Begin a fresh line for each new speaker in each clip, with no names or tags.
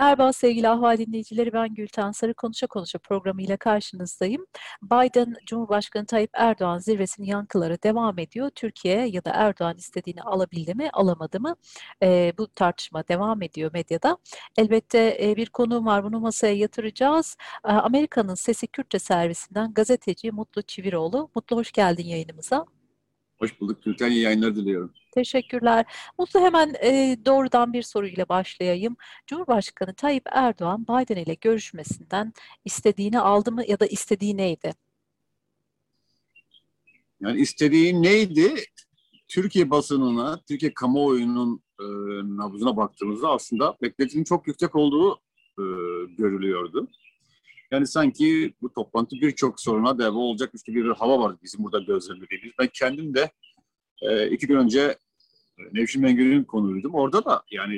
Merhaba sevgili Ahval dinleyicileri ben Gülten Sarı Konuşa Konuşa programıyla karşınızdayım. Biden Cumhurbaşkanı Tayyip Erdoğan zirvesinin yankıları devam ediyor. Türkiye ya da Erdoğan istediğini alabildi mi alamadı mı e, bu tartışma devam ediyor medyada. Elbette e, bir konu var bunu masaya yatıracağız. E, Amerika'nın Sesi Kürtçe servisinden gazeteci Mutlu Çiviroğlu. Mutlu hoş geldin yayınımıza.
Hoş bulduk Gülten. İyi yayınlar diliyorum.
Teşekkürler. Mutlu hemen e, doğrudan bir soruyla başlayayım. Cumhurbaşkanı Tayyip Erdoğan Biden ile görüşmesinden istediğini aldı mı ya da istediği neydi?
Yani istediği neydi? Türkiye basınına, Türkiye kamuoyunun e, nabzına baktığımızda aslında beklentinin çok yüksek olduğu e, görülüyordu. Yani sanki bu toplantı birçok soruna deva olacakmış gibi bir hava var bizim burada gözlemlediğimiz. Ben kendim de e, iki gün önce e, Nevşin Mengü'nün konuydum. Orada da yani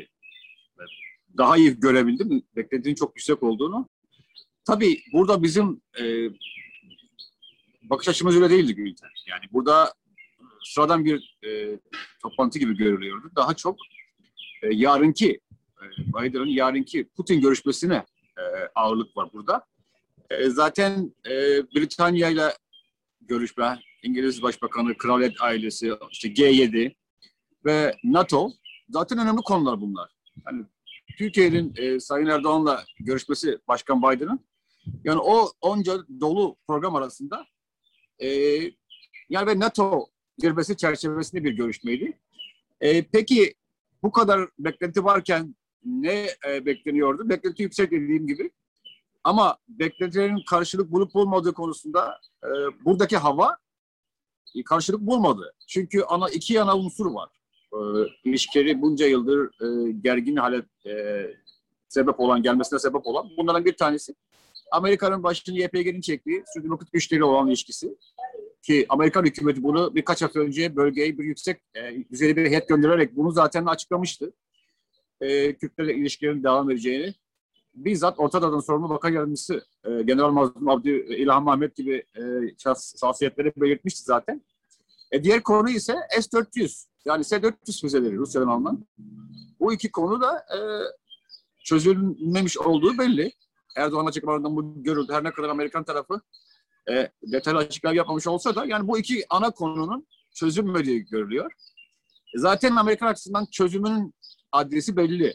e, daha iyi görebildim. Beklediğin çok yüksek olduğunu. Tabii burada bizim e, bakış açımız öyle değildi Gülten. Yani burada sıradan bir e, toplantı gibi görülüyordu. Daha çok e, yarınki e, Biden'ın yarınki Putin görüşmesine e, ağırlık var burada. E, zaten e, Britanya ile görüşme, İngiliz Başbakanı, Kraliyet ailesi, işte G7 ve NATO zaten önemli konular bunlar. Yani Türkiye'nin e, Sayın Erdoğan'la görüşmesi Başkan Biden'ın yani o onca dolu program arasında e, yani ve NATO zirvesi çerçevesinde bir görüşmeydi. E, peki bu kadar beklenti varken ne e, bekleniyordu? Beklenti yüksek dediğim gibi. Ama beklentilerin karşılık bulup bulmadığı konusunda e, buradaki hava e, karşılık bulmadı. Çünkü ana iki yana unsur var. E, ilişkileri bunca yıldır e, gergin hale e, sebep olan, gelmesine sebep olan. Bunlardan bir tanesi Amerika'nın başını YPG'nin çektiği Sürdemokrat güçleriyle olan ilişkisi. Ki Amerikan hükümeti bunu birkaç hafta önce bölgeye bir yüksek e, düzeyli bir heyet göndererek bunu zaten açıklamıştı. E, Kürtlerle ilişkilerin devam edeceğini bizzat Orta Doğu'dan sorumlu bakan yardımcısı e, General Mazlum Abdü İlhan Mahmet gibi e, şahsiyetleri belirtmişti zaten. E, diğer konu ise S-400 yani S-400 füzeleri Rusya'dan alınan. Bu iki konu da e, çözülmemiş olduğu belli. Erdoğan açıklamalarından bu görüldü. Her ne kadar Amerikan tarafı e, detaylı açıklama yapmamış olsa da yani bu iki ana konunun çözülmediği görülüyor. E, zaten Amerikan açısından çözümün adresi belli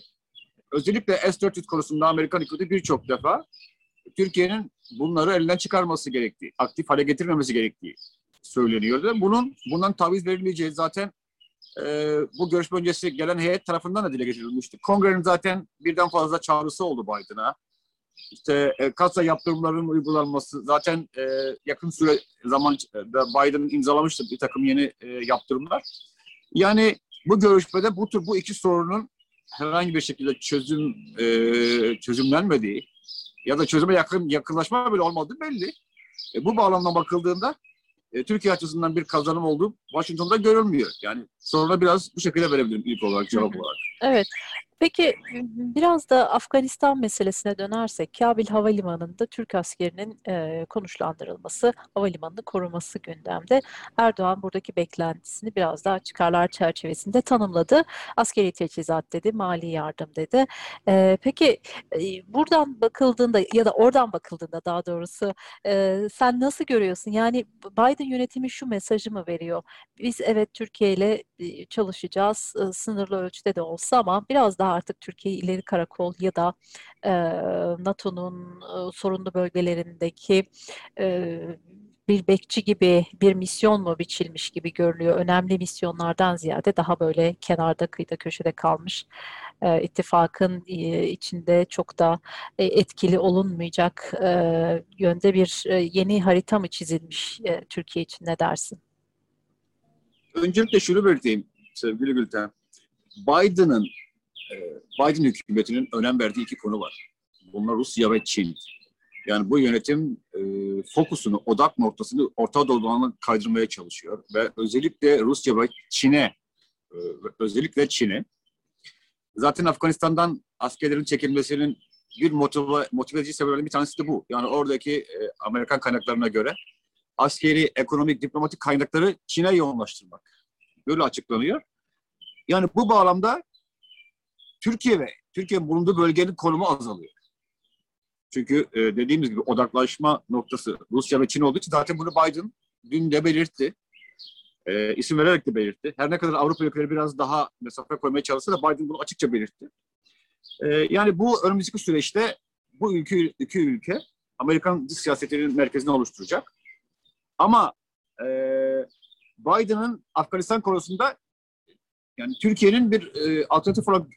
özellikle S-400 konusunda Amerikan hükümeti birçok defa Türkiye'nin bunları elinden çıkarması gerektiği, aktif hale getirmemesi gerektiği söyleniyordu. Bunun bundan taviz verilmeyeceği zaten e, bu görüşme öncesi gelen heyet tarafından da dile getirilmişti. Kongrenin zaten birden fazla çağrısı oldu Biden'a. İşte e, kasa yaptırımlarının uygulanması zaten e, yakın süre zaman Biden imzalamıştı bir takım yeni e, yaptırımlar. Yani bu görüşmede bu tür bu iki sorunun herhangi bir şekilde çözüm e, çözümlenmediği ya da çözüme yakın yakınlaşma bile olmadığı belli. E, bu bağlamda bakıldığında e, Türkiye açısından bir kazanım olduğu Washington'da görülmüyor. Yani soruna biraz bu şekilde verebilirim ilk olarak cevap olarak.
Evet. Peki biraz da Afganistan meselesine dönersek Kabil Havalimanı'nda Türk askerinin e, konuşlandırılması, havalimanını koruması gündemde. Erdoğan buradaki beklentisini biraz daha çıkarlar çerçevesinde tanımladı. Askeri teçhizat dedi, mali yardım dedi. E, peki e, buradan bakıldığında ya da oradan bakıldığında daha doğrusu e, sen nasıl görüyorsun? Yani Biden yönetimi şu mesajı mı veriyor? Biz evet Türkiye ile çalışacağız, sınırlı ölçüde de olsa ama biraz daha artık Türkiye ileri karakol ya da e, NATO'nun e, sorunlu bölgelerindeki e, bir bekçi gibi bir misyon mu biçilmiş gibi görülüyor. Önemli misyonlardan ziyade daha böyle kenarda kıyıda köşede kalmış e, ittifakın e, içinde çok da e, etkili olunmayacak e, yönde bir e, yeni harita mı çizilmiş e, Türkiye için ne dersin?
Öncelikle şunu belirteyim sevgili Gülten. Biden'ın Biden hükümetinin önem verdiği iki konu var. Bunlar Rusya ve Çin. Yani bu yönetim e, fokusunu, odak noktasını Orta Doğu'dan kaydırmaya çalışıyor. Ve özellikle Rusya ve Çin'e, e, özellikle Çin'e. Zaten Afganistan'dan askerlerin çekilmesinin bir motive, motiveci sebeplerden bir tanesi de bu. Yani oradaki e, Amerikan kaynaklarına göre askeri, ekonomik, diplomatik kaynakları Çin'e yoğunlaştırmak. Böyle açıklanıyor. Yani bu bağlamda Türkiye ve Türkiye'nin bulunduğu bölgenin konumu azalıyor. Çünkü e, dediğimiz gibi odaklaşma noktası Rusya ve Çin olduğu için zaten bunu Biden dün de belirtti. E, isim vererek de belirtti. Her ne kadar Avrupa ülkeleri biraz daha mesafe koymaya çalışsa da Biden bunu açıkça belirtti. E, yani bu önümüzdeki süreçte bu ülke, iki ülke Amerikan dış siyasetinin merkezini oluşturacak. Ama e, Biden'ın Afganistan konusunda yani Türkiye'nin bir e, alternatif olarak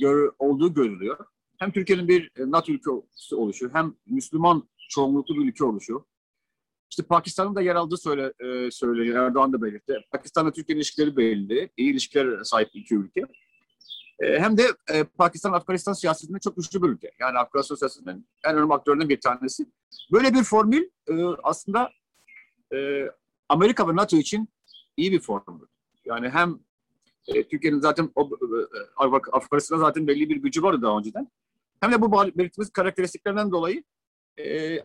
gör, olduğu görülüyor. Hem Türkiye'nin bir e, NATO ülkesi oluşu, hem Müslüman çoğunluklu bir ülke oluşu. İşte Pakistan'ın da yer aldığı söyle, e, söyleniyor. Erdoğan da belirtti. Pakistan'la Türkiye ilişkileri belli. İyi ilişkiler sahip iki ülke. E, hem de e, Pakistan-Afganistan siyasetinde çok güçlü bir ülke. Yani Afganistan siyasetinin en önemli aktörlerinden bir tanesi. Böyle bir formül e, aslında e, Amerika ve NATO için iyi bir formül. Yani hem e, Türkiye'nin zaten o, e, Afganistan'da zaten belli bir gücü vardı daha önceden. Hem de bu belirttiğimiz karakteristiklerinden dolayı e,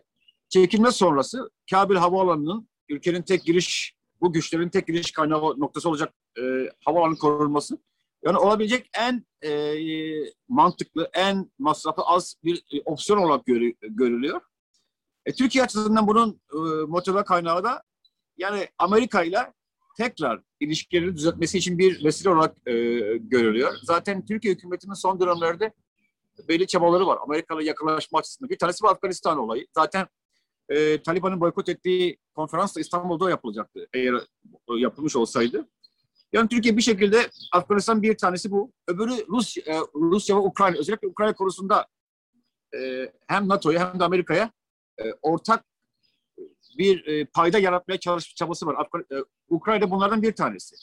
çekilme sonrası Kabil Havaalanı'nın ülkenin tek giriş, bu güçlerin tek giriş kaynağı noktası olacak e, havaalanı korunması yani olabilecek en e, mantıklı, en masrafı az bir e, opsiyon olarak görü, görülüyor. E, Türkiye açısından bunun e, motive kaynağı da yani Amerika ile tekrar ilişkileri düzeltmesi için bir vesile olarak e, görülüyor. Zaten Türkiye hükümetinin son dönemlerde belli çabaları var. Amerika'la yakınlaşma açısından. Bir tanesi bu Afganistan olayı. Zaten e, Taliban'ın boykot ettiği konferans da İstanbul'da yapılacaktı eğer yapılmış olsaydı. Yani Türkiye bir şekilde Afganistan bir tanesi bu. Öbürü Rus, e, Rusya ve Ukrayna. Özellikle Ukrayna konusunda e, hem NATO'ya hem de Amerika'ya e, ortak bir e, payda yaratmaya çalış çabası var. Afgan, e, Ukrayna bunlardan bir tanesi.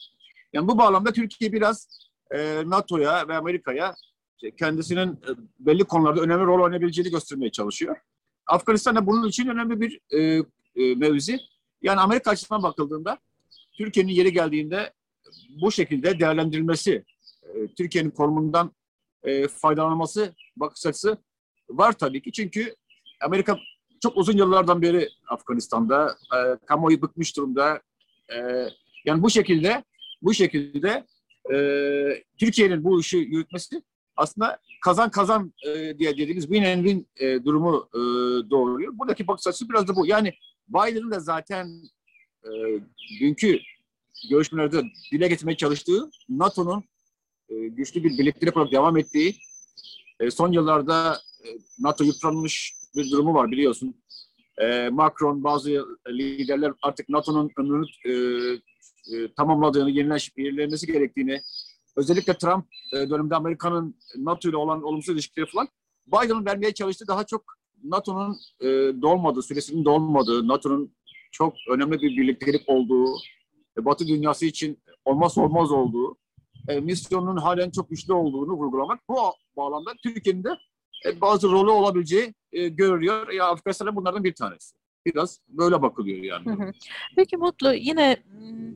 Yani bu bağlamda Türkiye biraz e, NATO'ya ve Amerika'ya işte kendisinin e, belli konularda önemli rol oynayabileceğini göstermeye çalışıyor. Afganistan da bunun için önemli bir e, e, mevzi. Yani Amerika açısından bakıldığında Türkiye'nin yeri geldiğinde bu şekilde değerlendirilmesi, e, Türkiye'nin konumundan e, faydalanması bakış açısı var tabii ki. Çünkü Amerika çok uzun yıllardan beri Afganistan'da, e, kamuoyu bıkmış durumda. E, yani bu şekilde bu şekilde e, Türkiye'nin bu işi yürütmesi aslında kazan kazan e, diye dediğimiz win and win e, durumu e, doğuruyor. Buradaki bakış açısı biraz da bu. Yani Biden'ın da zaten e, dünkü görüşmelerde dile getirmeye çalıştığı NATO'nun e, güçlü bir birliktelik olarak devam ettiği e, son yıllarda e, NATO yıpranmış bir durumu var biliyorsun. E, Macron bazı liderler artık NATO'nun ömrünü e, e, tamamladığını, yenilenmesi gerektiğini, özellikle Trump e, döneminde Amerika'nın NATO ile olan olumsuz ilişkileri falan Biden'ın vermeye çalıştığı daha çok NATO'nun e, dolmadığı, süresinin dolmadığı, NATO'nun çok önemli bir birliktelik olduğu, e, Batı dünyası için olmaz olmaz olduğu, e, misyonun halen çok güçlü olduğunu vurgulamak. Bu bağlamda Türkiye'nin de bazı rolü olabileceği e, görülüyor. Ya Afganistan'da bunlardan bir tanesi. Biraz böyle bakılıyor yani. Hı hı.
Peki Mutlu yine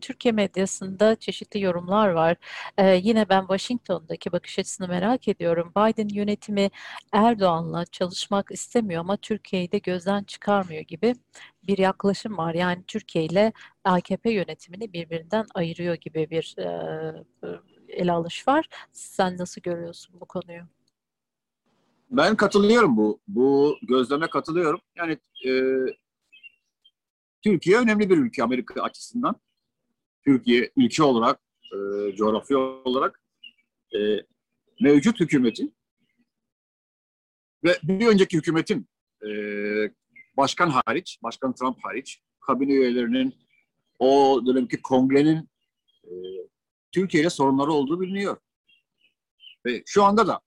Türkiye medyasında çeşitli yorumlar var. Ee, yine ben Washington'daki bakış açısını merak ediyorum. Biden yönetimi Erdoğan'la çalışmak istemiyor ama Türkiye'yi de gözden çıkarmıyor gibi bir yaklaşım var. Yani Türkiye ile AKP yönetimini birbirinden ayırıyor gibi bir e, ele alış var. Sen nasıl görüyorsun bu konuyu?
Ben katılıyorum bu bu gözleme katılıyorum. Yani e, Türkiye önemli bir ülke Amerika açısından. Türkiye ülke olarak, e, coğrafya olarak e, mevcut hükümetin ve bir önceki hükümetin e, başkan hariç, başkan Trump hariç, kabine üyelerinin o dönemki kongrenin e, Türkiye ile sorunları olduğu biliniyor. Ve şu anda da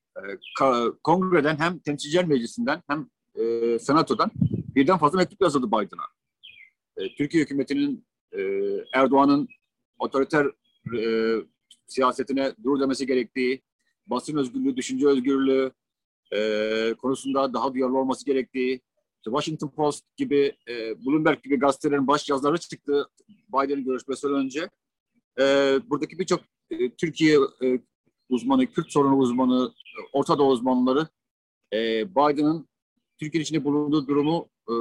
kongreden hem temsilciler meclisinden hem e, senatodan birden fazla mektup yazıldı Biden'a. E, Türkiye hükümetinin e, Erdoğan'ın otoriter e, siyasetine dur demesi gerektiği, basın özgürlüğü, düşünce özgürlüğü e, konusunda daha duyarlı olması gerektiği, Washington Post gibi, e, Bloomberg gibi gazetelerin baş yazıları çıktı Biden'ın görüşmesinden önce. E, buradaki birçok e, Türkiye e, uzmanı, Kürt sorunu uzmanı, Orta Doğu uzmanları e, Biden'ın Türkiye içinde bulunduğu durumu e,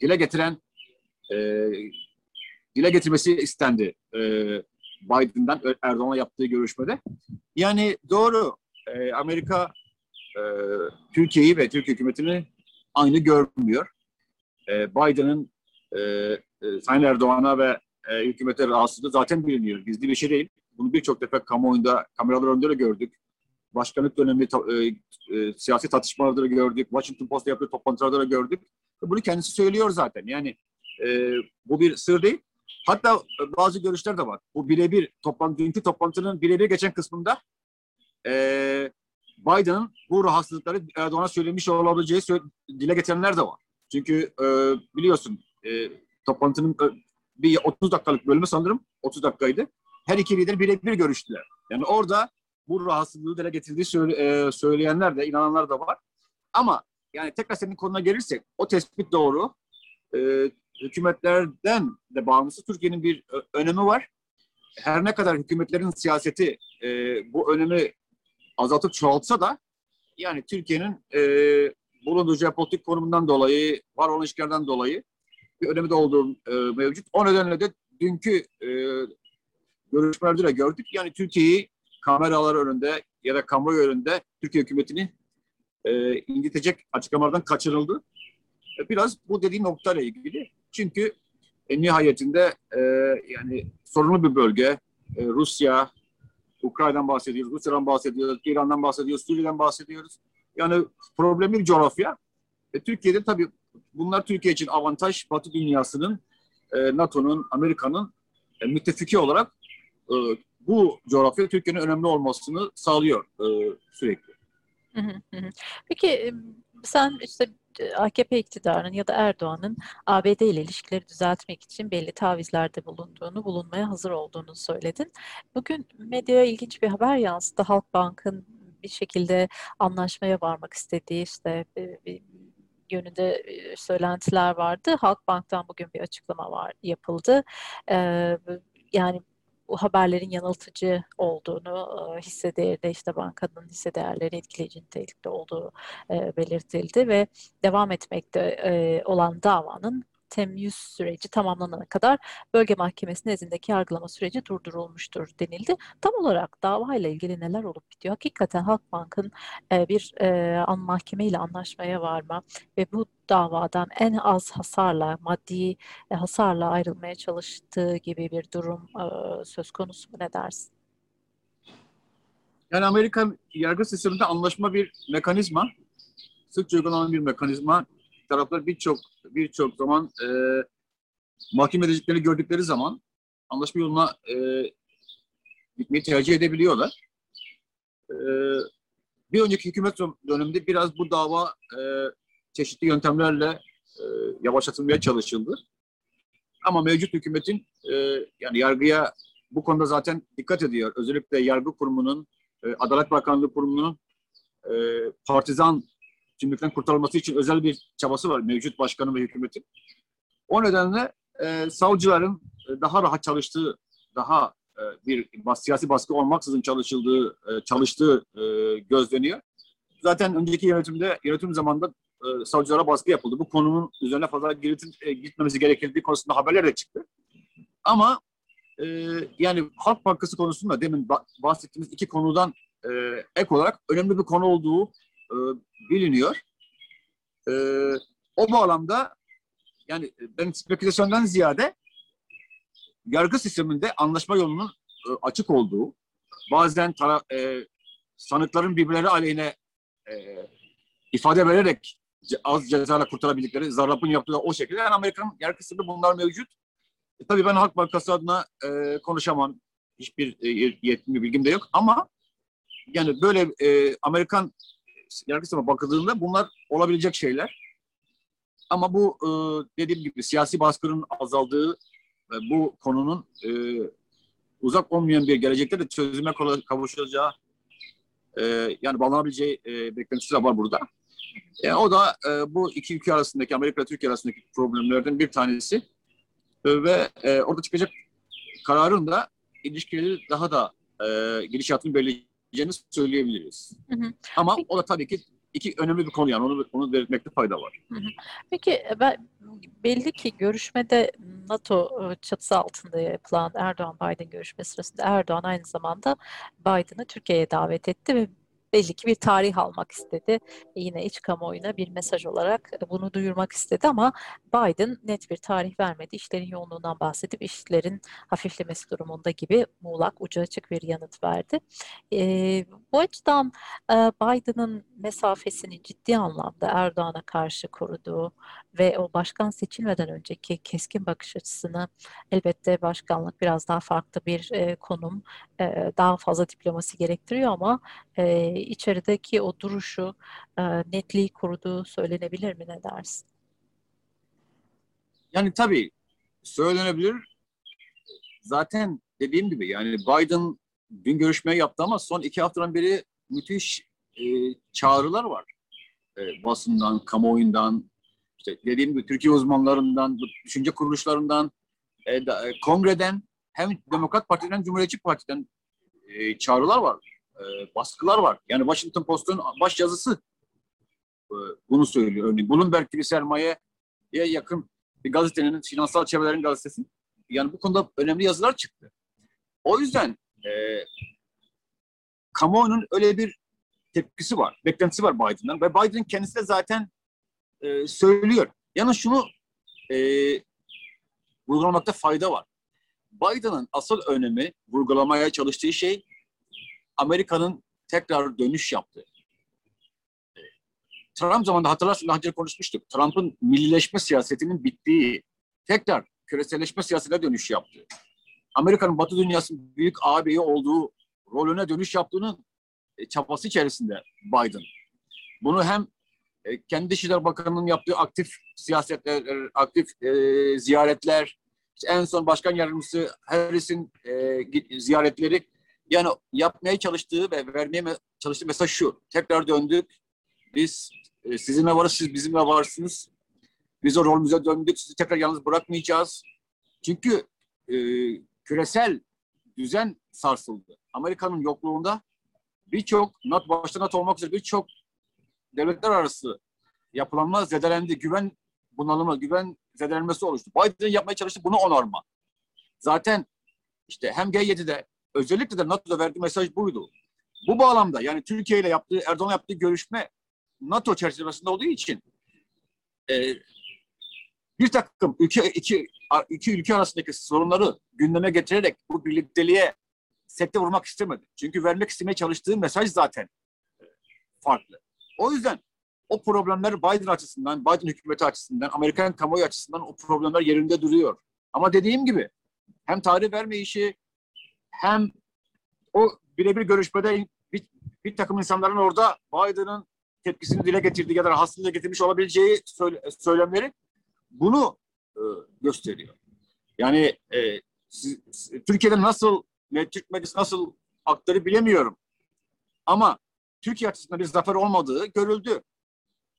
dile getiren e, dile getirmesi istendi e, Biden'dan Erdoğan'la yaptığı görüşmede. Yani doğru e, Amerika e, Türkiye'yi ve Türkiye hükümetini aynı görmüyor. E, Biden'ın e, e, Sayın Erdoğan'a ve e, hükümete rahatsızlığı zaten biliniyor. Gizli bir şey değil. Bunu birçok defa kamuoyunda, kameralar önünde de gördük. Başkanlık dönemi e, e, siyasi tartışmalarda da gördük. Washington Post'ta yaptığı toplantılarda da gördük. Bunu kendisi söylüyor zaten. Yani e, bu bir sır değil. Hatta bazı görüşler de var. Bu birebir toplantı, dünkü toplantının birebir geçen kısmında e, Biden'ın bu rahatsızlıkları Erdoğan'a söylemiş olabileceği dile getirenler de var. Çünkü e, biliyorsun e, toplantının e, bir 30 dakikalık bölümü sanırım 30 dakikaydı. Her iki lider birebir görüştüler. Yani orada bu rahatsızlığı dile getirdiği e, söyleyenler de inananlar da var. Ama yani tekrar senin konuna gelirsek o tespit doğru. E, hükümetlerden de bağımsız Türkiye'nin bir önemi var. Her ne kadar hükümetlerin siyaseti e, bu önemi azaltıp çoğaltsa da yani Türkiye'nin bulunduğu jeopolitik konumundan dolayı, var olan işgalden dolayı bir önemi de olduğu mevcut. O nedenle de dünkü görüşmelerde de gördük. Yani Türkiye'yi kameralar önünde ya da kamuoyu önünde Türkiye hükümetini e, incitecek açıklamalardan kaçırıldı. E, biraz bu dediği noktayla ilgili. Çünkü en nihayetinde e, yani sorunlu bir bölge. E, Rusya, Ukrayna'dan bahsediyoruz, Rusya'dan bahsediyoruz, İran'dan bahsediyoruz, Suriye'den bahsediyoruz. Yani problemli bir coğrafya. E, Türkiye'de tabii bunlar Türkiye için avantaj. Batı dünyasının, e, NATO'nun, Amerika'nın e, müttefiki olarak e, bu coğrafya Türkiye'nin önemli olmasını sağlıyor e, sürekli.
Peki sen işte AKP iktidarının ya da Erdoğan'ın ABD ile ilişkileri düzeltmek için belli tavizlerde bulunduğunu, bulunmaya hazır olduğunu söyledin. Bugün medyaya ilginç bir haber yansıdı. Halkbank'ın bir şekilde anlaşmaya varmak istediği işte bir yönünde söylentiler vardı. Halkbank'tan bugün bir açıklama var yapıldı. yani bu haberlerin yanıltıcı olduğunu e, hisse değeri işte bankanın hisse değerleri etkileyici nitelikte olduğu belirtildi ve devam etmekte olan davanın temyiz süreci tamamlanana kadar bölge mahkemesi nezdindeki yargılama süreci durdurulmuştur denildi. Tam olarak dava ile ilgili neler olup bitiyor? Hakikaten Halkbank'ın e, bir e, an mahkeme ile anlaşmaya varma ve bu davadan en az hasarla, maddi e, hasarla ayrılmaya çalıştığı gibi bir durum e, söz konusu mu ne dersin?
Yani Amerikan yargı sisteminde anlaşma bir mekanizma, sıkça uygulanan bir mekanizma taraflar birçok birçok zaman e, mahkeme edeceklerini gördükleri zaman anlaşma yoluna e, gitmeyi tercih edebiliyorlar. E, bir önceki hükümet döneminde biraz bu dava e, çeşitli yöntemlerle e, yavaşlatılmaya çalışıldı. Ama mevcut hükümetin e, yani yargıya bu konuda zaten dikkat ediyor. Özellikle yargı kurumunun, e, Adalet Bakanlığı kurumunun e, partizan kimlikten kurtarılması için özel bir çabası var mevcut başkanın ve hükümetin. O nedenle e, savcıların e, daha rahat çalıştığı, daha e, bir siyasi baskı olmaksızın çalışıldığı, e, çalıştığı e, gözleniyor. Zaten önceki yönetimde, yönetim zamanında e, savcılara baskı yapıldı. Bu konunun üzerine fazla giritin, e, gitmemesi gerekildiği konusunda haberler de çıktı. Ama e, yani Halk Bankası konusunda demin bahsettiğimiz iki konudan e, ek olarak önemli bir konu olduğu e, biliniyor. E, o bağlamda yani ben spekülasyondan ziyade yargı sisteminde anlaşma yolunun e, açık olduğu, bazen tara, e, sanıkların birbirleri aleyhine e, ifade vererek az cezayla kurtarabildikleri, Zarrab'ın yaptığı o şekilde. Yani Amerikan yargı sisteminde bunlar mevcut. E, tabii ben Halk Bankası adına e, konuşamam. Hiçbir e, yetkim, bilgim de yok ama yani böyle e, Amerikan yargı sistemine bakıldığında bunlar olabilecek şeyler. Ama bu e, dediğim gibi siyasi baskının azaldığı ve bu konunun e, uzak olmayan bir gelecekte de çözüme kavuşacağı e, yani bağlanabileceği e, beklentisi de var burada. E, o da e, bu iki ülke arasındaki Amerika ile Türkiye arasındaki problemlerden bir tanesi e, ve e, orada çıkacak kararın da ilişkileri daha da e, gidişatını belirleyeceğini söyleyebiliriz. Hı hı. Ama Peki. o da tabii ki iki önemli bir konu yani onu, onu belirtmekte fayda var.
Peki e, ben, belli ki görüşmede NATO e, çatısı altında yapılan Erdoğan-Biden görüşme sırasında Erdoğan aynı zamanda Biden'ı Türkiye'ye davet etti ve belli ki bir tarih almak istedi. Yine iç kamuoyuna bir mesaj olarak e, bunu duyurmak istedi ama Biden net bir tarih vermedi. İşlerin yoğunluğundan bahsedip işlerin hafiflemesi durumunda gibi muğlak, ucu açık bir yanıt verdi. E, bu açıdan e, Biden'ın mesafesini ciddi anlamda Erdoğan'a karşı koruduğu ve o başkan seçilmeden önceki keskin bakış açısını elbette başkanlık biraz daha farklı bir e, konum, e, daha fazla diplomasi gerektiriyor ama e, içerideki o duruşu, e, netliği koruduğu söylenebilir mi ne dersin?
Yani tabii söylenebilir. Zaten dediğim gibi yani Biden dün görüşmeyi yaptı ama son iki haftadan beri müthiş e, çağrılar var. E, basından, kamuoyundan, işte dediğim gibi Türkiye uzmanlarından, düşünce kuruluşlarından, e, da, e, kongreden hem Demokrat Parti'den Cumhuriyetçi Parti'den e, çağrılar var, e, baskılar var. Yani Washington Post'un baş yazısı e, bunu söylüyor. Örneğin Bloomberg gibi sermayeye yakın bir gazetenin, finansal çevrelerin gazetesi. Yani bu konuda önemli yazılar çıktı. O yüzden e, kamuoyunun öyle bir tepkisi var, beklentisi var Biden'dan ve Biden kendisi de zaten e, söylüyor. Yani şunu e, vurgulamakta fayda var. Biden'ın asıl önemi vurgulamaya çalıştığı şey Amerika'nın tekrar dönüş yaptığı. Trump zamanında hatırlarsın daha önce konuşmuştuk. Trump'ın millileşme siyasetinin bittiği, tekrar küreselleşme siyasetine dönüş yaptığı. Amerika'nın Batı dünyasının büyük ağabeyi olduğu rolüne dönüş yaptığının e, çabası içerisinde Biden. Bunu hem e, kendi Dışişleri Bakanı'nın yaptığı aktif siyasetler, aktif e, ziyaretler, en son Başkan Yardımcısı Harris'in e, ziyaretleri yani yapmaya çalıştığı ve vermeye çalıştığı mesaj şu. Tekrar döndük. Biz e, sizinle varız, siz bizimle varsınız. Biz o rolümüze döndük. Sizi tekrar yalnız bırakmayacağız. Çünkü e, küresel düzen sarsıldı. Amerika'nın yokluğunda birçok, başta NATO olmak üzere birçok devletler arası yapılanma zedelendi. Güven bunalımı, güven zedelenmesi oluştu. Biden yapmaya çalıştı bunu onarma. Zaten işte hem G7'de özellikle de NATO'da verdiği mesaj buydu. Bu bağlamda yani Türkiye ile yaptığı, Erdoğan yaptığı görüşme NATO çerçevesinde olduğu için e, bir takım ülke iki, iki ülke arasındaki sorunları gündeme getirerek bu birlikteliğe sekte vurmak istemedi. Çünkü vermek istemeye çalıştığı mesaj zaten e, farklı. O yüzden o problemler Biden açısından, Biden hükümeti açısından, Amerikan kamuoyu açısından o problemler yerinde duruyor. Ama dediğim gibi hem tarih verme işi hem o birebir görüşmede bir, bir takım insanların orada Biden'ın tepkisini dile getirdiği ya da rahatsızlığı getirmiş olabileceği söyle, söylemleri bunu e, gösteriyor. Yani e, siz, Türkiye'de nasıl, Türk medyası nasıl aktarı bilemiyorum. Ama Türkiye açısından bir zafer olmadığı görüldü.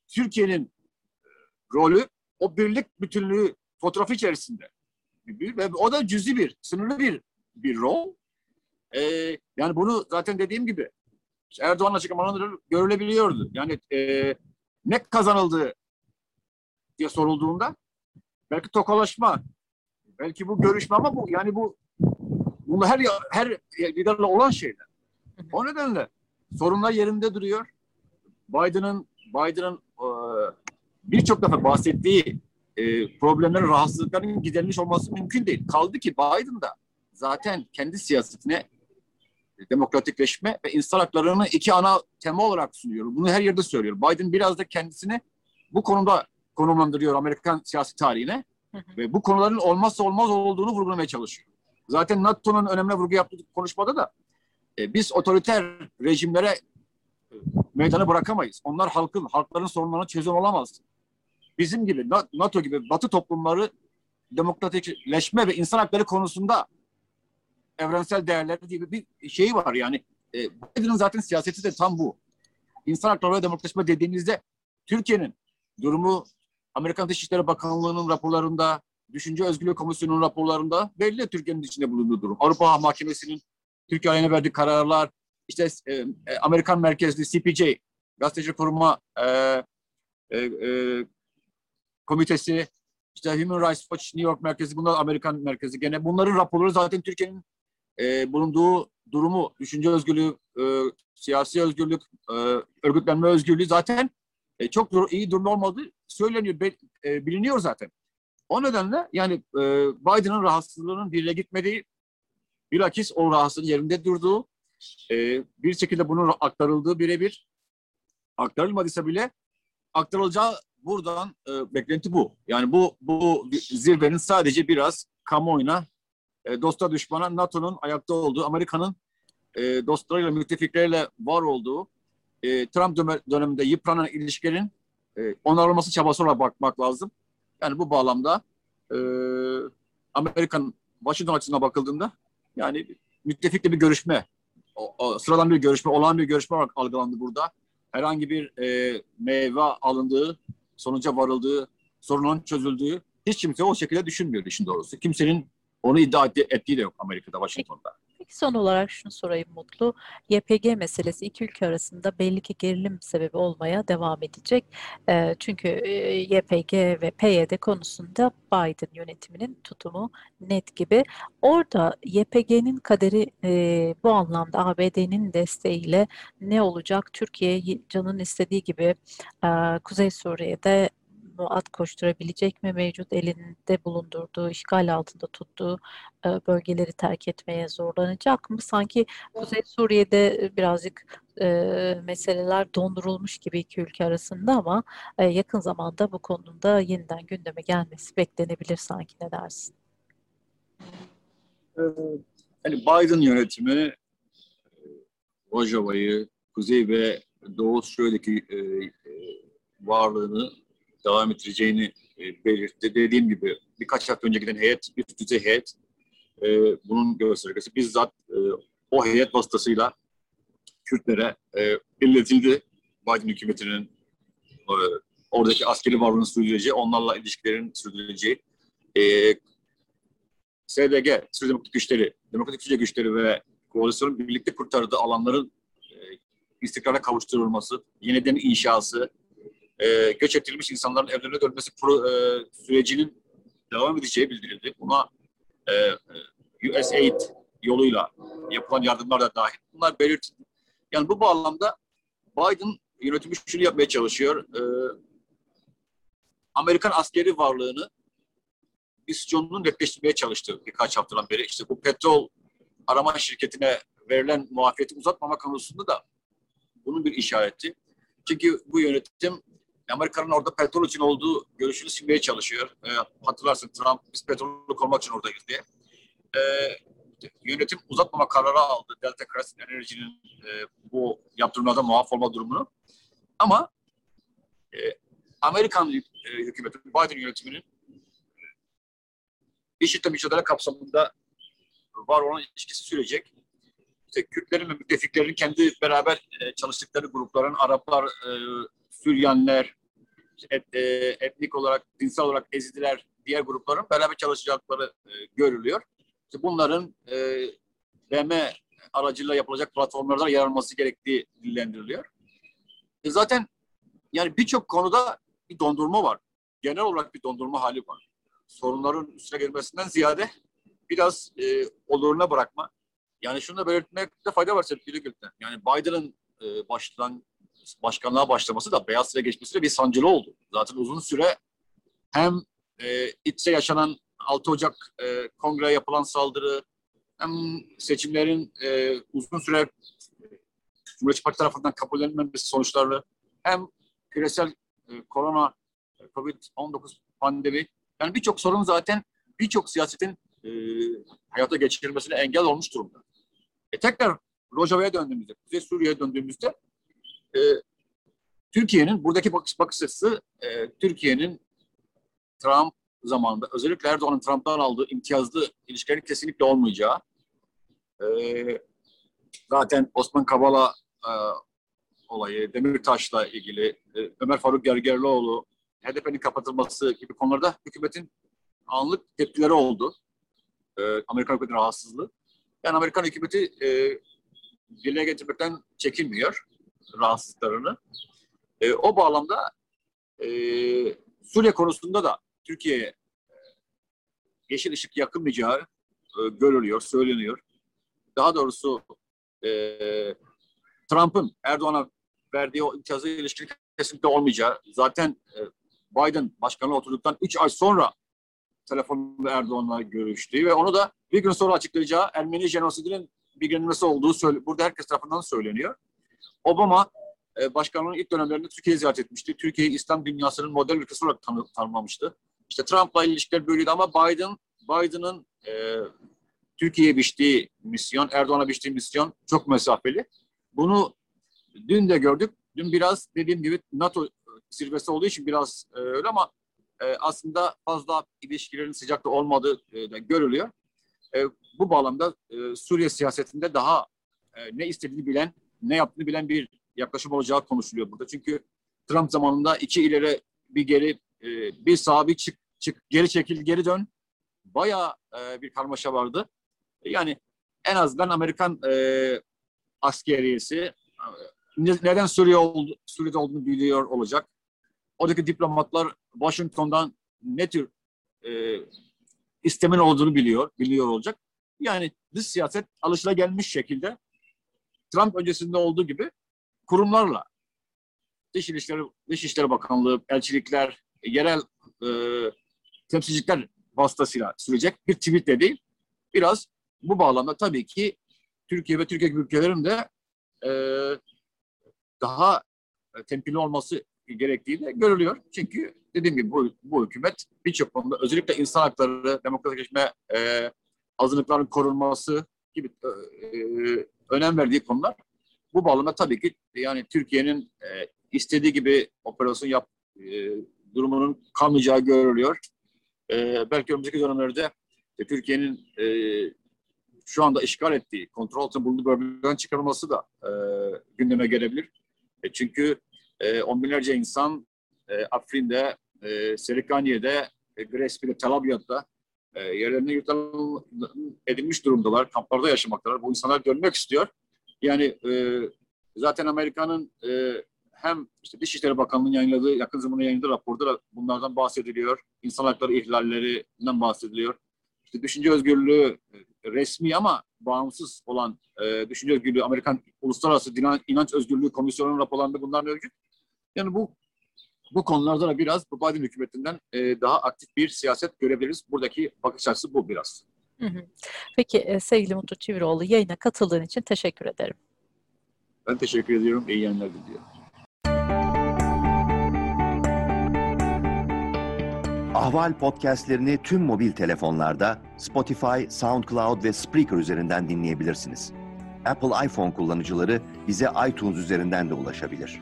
Türkiye'nin e, rolü o birlik bütünlüğü fotoğrafı içerisinde. Ve o da cüzi bir, sınırlı bir bir rol. Ee, yani bunu zaten dediğim gibi Erdoğan açıklamaları görülebiliyordu. Yani e, ne kazanıldı diye sorulduğunda belki tokalaşma, belki bu görüşme ama bu yani bu bunu her her liderle olan şeyler. O nedenle sorunlar yerinde duruyor. Biden'ın Biden'ın e, birçok defa bahsettiği e, problemlerin, rahatsızlıkların giderilmiş olması mümkün değil. Kaldı ki Biden da zaten kendi siyasetine demokratikleşme ve insan haklarını iki ana tema olarak sunuyor. Bunu her yerde söylüyor. Biden biraz da kendisini bu konuda konumlandırıyor Amerikan siyasi tarihine ve bu konuların olmazsa olmaz olduğunu vurgulamaya çalışıyor. Zaten NATO'nun önemli vurgu yaptığı konuşmada da e, biz otoriter rejimlere e, meydanı bırakamayız. Onlar halkın, halkların sorunlarına çözüm olamaz. Bizim gibi, NATO gibi batı toplumları demokratikleşme ve insan hakları konusunda evrensel değerleri gibi bir şey var yani. E, Biden'ın zaten siyaseti de tam bu. İnsan hakları ve demokratikleşme dediğimizde Türkiye'nin durumu Amerikan Dışişleri Bakanlığı'nın raporlarında, Düşünce Özgürlüğü Komisyonu'nun raporlarında belli Türkiye'nin içinde bulunduğu durum. Avrupa Mahkemesi'nin Türkiye aleyhine verdiği kararlar, işte e, e Amerikan merkezli CPJ Gazeteci Koruma e, e, e, Komitesi, işte Human Rights Watch New York merkezi, bunlar Amerikan merkezi. Gene bunların raporları zaten Türkiye'nin e, bulunduğu durumu, düşünce özgürlüğü, e, siyasi özgürlük, e, örgütlenme özgürlüğü zaten e, çok dur iyi durumda olmadığı söyleniyor, be, e, biliniyor zaten. O nedenle yani e, Biden'ın rahatsızlığının birine gitmediği, bilakis o rahatsızlığın yerinde durduğu, e, bir şekilde bunun aktarıldığı birebir, aktarılmadıysa bile aktarılacağı buradan e, beklenti bu. Yani bu bu zirvenin sadece biraz kamuoyuna e, dosta düşmana NATO'nun ayakta olduğu, Amerika'nın e, dostlarıyla, müttefikleriyle var olduğu e, Trump döneminde yıpranan ilişkilerin e, onarılması çabası olarak bakmak lazım. Yani bu bağlamda e, Amerika'nın Washington açısına bakıldığında yani müttefikle bir görüşme, o, o, sıradan bir görüşme, olan bir görüşme olarak algılandı burada. Herhangi bir e, meyve alındığı, sonuca varıldığı, sorunun çözüldüğü hiç kimse o şekilde düşünmüyor işin doğrusu. Kimsenin onu iddia ettiği de yok Amerika'da, Washington'da.
Peki son olarak şunu sorayım Mutlu. YPG meselesi iki ülke arasında belli ki gerilim sebebi olmaya devam edecek. E, çünkü e, YPG ve PYD konusunda Biden yönetiminin tutumu net gibi. Orada YPG'nin kaderi e, bu anlamda ABD'nin desteğiyle ne olacak? Türkiye canın istediği gibi e, Kuzey Suriye'de at koşturabilecek mi? Mevcut elinde bulundurduğu, işgal altında tuttuğu e, bölgeleri terk etmeye zorlanacak mı? Sanki Kuzey Suriye'de birazcık e, meseleler dondurulmuş gibi iki ülke arasında ama e, yakın zamanda bu konuda yeniden gündeme gelmesi beklenebilir sanki ne dersin?
Yani Biden yönetimi Rojava'yı, Kuzey ve Doğu Suriye'deki e, varlığını devam ettireceğini e, belirtti. Dediğim gibi birkaç hafta önce giden heyet, üst düzey heyet e, bunun göstergesi. Bizzat e, o heyet vasıtasıyla Kürtlere e, iletildi. Biden hükümetinin oradaki askeri varlığının sürdürüleceği, onlarla ilişkilerin sürdürüleceği e, SDG, Suriye Demokratik Güçleri, Demokratik Suriye Güçleri ve koalisyonun birlikte kurtardığı alanların e, istikrara kavuşturulması, yeniden inşası, e, göç ettirilmiş insanların evlerine dönmesi pro, e, sürecinin devam edeceği bildirildi. Buna e, e USAID yoluyla yapılan yardımlar da dahil. Bunlar belirtildi. Yani bu bağlamda Biden yönetimi şunu yapmaya çalışıyor. E, Amerikan askeri varlığını misyonunu netleştirmeye çalıştı birkaç haftadan beri. İşte bu petrol arama şirketine verilen muafiyeti uzatmama konusunda da bunun bir işareti. Çünkü bu yönetim Amerika'nın orada petrol için olduğu görüşünü silmeye çalışıyor. E, hatırlarsın Trump biz petrolü korumak için oradayız diye. E, yönetim uzatmama kararı aldı. Delta Crossing Energy'nin e, bu yaptırımlarda muaf olma durumunu. Ama e, Amerikan e, hükümeti, Biden yönetiminin IŞİD'le mücadele kapsamında var olan ilişkisi sürecek. İşte Kürtlerin ve müttefiklerin kendi beraber e, çalıştıkları grupların, Araplar, e, Süryanlar, et, e, etnik olarak, dinsel olarak ezidiler diğer grupların beraber çalışacakları e, görülüyor. Bunların e, BM aracılığıyla yapılacak platformlardan yer alması gerektiği dillendiriliyor. E zaten yani birçok konuda bir dondurma var. Genel olarak bir dondurma hali var. Sorunların üstüne gelmesinden ziyade biraz e, oluruna bırakma. Yani şunu da belirtmekte fayda var sevgili Gülten. Yani Biden'ın e, baştan başkanlığa başlaması da Beyaz Saray'a geçmesi de bir sancılı oldu. Zaten uzun süre hem e, İT'se yaşanan 6 Ocak e, kongreye yapılan saldırı hem seçimlerin e, uzun süre Cumhuriyetçi Parti tarafından kabullenmemesi sonuçları hem küresel e, korona e, COVID-19 pandemi yani birçok sorun zaten birçok siyasetin e, hayata geçirilmesine engel olmuş durumda. E tekrar Rojava'ya döndüğümüzde, Kuzey Suriye'ye döndüğümüzde e, Türkiye'nin buradaki bakış, bakış açısı e, Türkiye'nin Trump zamanında özellikle Erdoğan'ın Trump'tan aldığı imtiyazlı ilişkilerin kesinlikle olmayacağı. E, zaten Osman Kavala e, olayı, Demirtaş'la ilgili, e, Ömer Faruk Gergerlioğlu, HDP'nin kapatılması gibi konularda hükümetin anlık tepkileri oldu. E, Amerikan hükümetinin rahatsızlığı. Yani Amerikan hükümeti e, dile getirmekten çekinmiyor. Rahatsızlıklarını. E, o bağlamda e, Suriye konusunda da Türkiye'ye e, yeşil ışık yakılmayacağı e, görülüyor, söyleniyor. Daha doğrusu e, Trump'ın Erdoğan'a verdiği o imtiyazı ilişkin kesinlikle olmayacağı. Zaten e, Biden başkanlığa oturduktan 3 ay sonra telefonla Erdoğan'la görüştü ve onu da bir gün sonra açıklayacağı Ermeni jenosidinin bilgilenmesi olduğu söyle, burada herkes tarafından söyleniyor. Obama e, başkanlığının ilk dönemlerinde Türkiye'yi ziyaret etmişti. Türkiye'yi İslam dünyasının model ülkesi olarak tanı, tanımlamıştı. İşte Trump'la ilişkiler böyleydi ama Biden Biden'ın e, Türkiye'ye biçtiği misyon, Erdoğan'a biçtiği misyon çok mesafeli. Bunu dün de gördük. Dün biraz dediğim gibi NATO zirvesi olduğu için biraz e, öyle ama e, aslında fazla ilişkilerin sıcakta olmadığı e, da görülüyor. E, bu bağlamda e, Suriye siyasetinde daha e, ne istediğini bilen, ne yaptığını bilen bir yaklaşım olacağı konuşuluyor burada. Çünkü Trump zamanında iki ileri bir geri, e, bir sağa bir çık, çık, geri çekil, geri dön. Bayağı e, bir karmaşa vardı. Yani en azından Amerikan e, askeriyesi e, neden Suriye oldu, Suriye'de olduğunu biliyor olacak. Oradaki diplomatlar Washington'dan ne tür e, istemin olduğunu biliyor, biliyor olacak. Yani dış siyaset alışılagelmiş şekilde Trump öncesinde olduğu gibi kurumlarla Dış İşleri, Dışişleri Bakanlığı, elçilikler, yerel e, temsilcilikler vasıtasıyla sürecek bir tweetle değil. Biraz bu bağlamda tabii ki Türkiye ve Türkiye gibi ülkelerin de e, daha temkinli olması gerektiği de görülüyor. Çünkü dediğim gibi bu, bu hükümet birçok konuda özellikle insan hakları, demokratikleşme, e, azınlıkların korunması gibi e, e, önem verdiği konular. Bu bağlamda tabii ki yani Türkiye'nin e, istediği gibi operasyon yap e, durumunun kalmayacağı görülüyor. E, belki önümüzdeki dönemlerde e, Türkiye'nin e, şu anda işgal ettiği, kontrol altında bulunduğu bölgeden çıkarılması da e, gündeme gelebilir. E, çünkü e, on binlerce insan e, Afrin'de, e, Serikaniye'de, e, Grespi'de, Tel e, yerlerine yurtlarına edilmiş durumdalar. Kamplarda yaşamaktalar. Bu insanlar dönmek istiyor. Yani e, zaten Amerika'nın e, hem işte Dışişleri Bakanlığı'nın yayınladığı, yakın zamanda yayınladığı raporda da bunlardan bahsediliyor. İnsan hakları ihlallerinden bahsediliyor. İşte düşünce özgürlüğü e, resmi ama bağımsız olan e, düşünce özgürlüğü Amerikan Uluslararası İnanç Özgürlüğü Komisyonu'nun raporlarında bunlar mevcut. Yani bu bu konularda da biraz bu Biden hükümetinden e, daha aktif bir siyaset görebiliriz. Buradaki bakış açısı bu biraz.
Hı hı. Peki e, sevgili Mutlu Çiviroğlu yayına katıldığın için teşekkür ederim.
Ben teşekkür ediyorum. İyi yayınlar diliyorum.
Ahval podcastlerini tüm mobil telefonlarda Spotify, SoundCloud ve Spreaker üzerinden dinleyebilirsiniz. Apple iPhone kullanıcıları bize iTunes üzerinden de ulaşabilir.